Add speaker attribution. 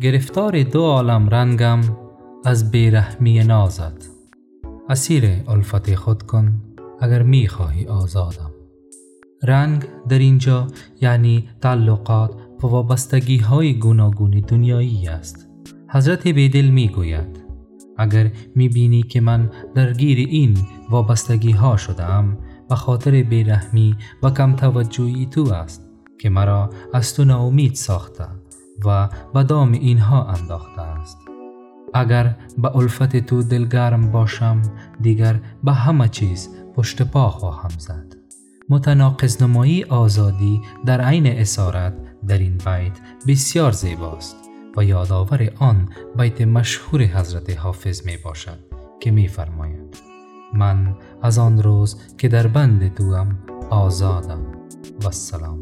Speaker 1: گرفتار دو عالم رنگم از بیرحمی نازد. اسیر الفت خود کن اگر می خواهی آزادم. رنگ در اینجا یعنی تعلقات و وابستگی های گوناگون دنیایی است. حضرت بیدل می گوید اگر می بینی که من درگیر این وابستگی ها شدم و خاطر بیرحمی و کم توجهی تو است که مرا از تو ناامید ساخته. و به دام اینها انداخته است. اگر به الفت تو دلگرم باشم دیگر به همه چیز پشت پا خواهم زد. متناقض نمایی آزادی در عین اسارت در این بیت بسیار زیباست و یادآور آن بیت مشهور حضرت حافظ می باشد که می فرماید من از آن روز که در بند توام آزادم. و السلام.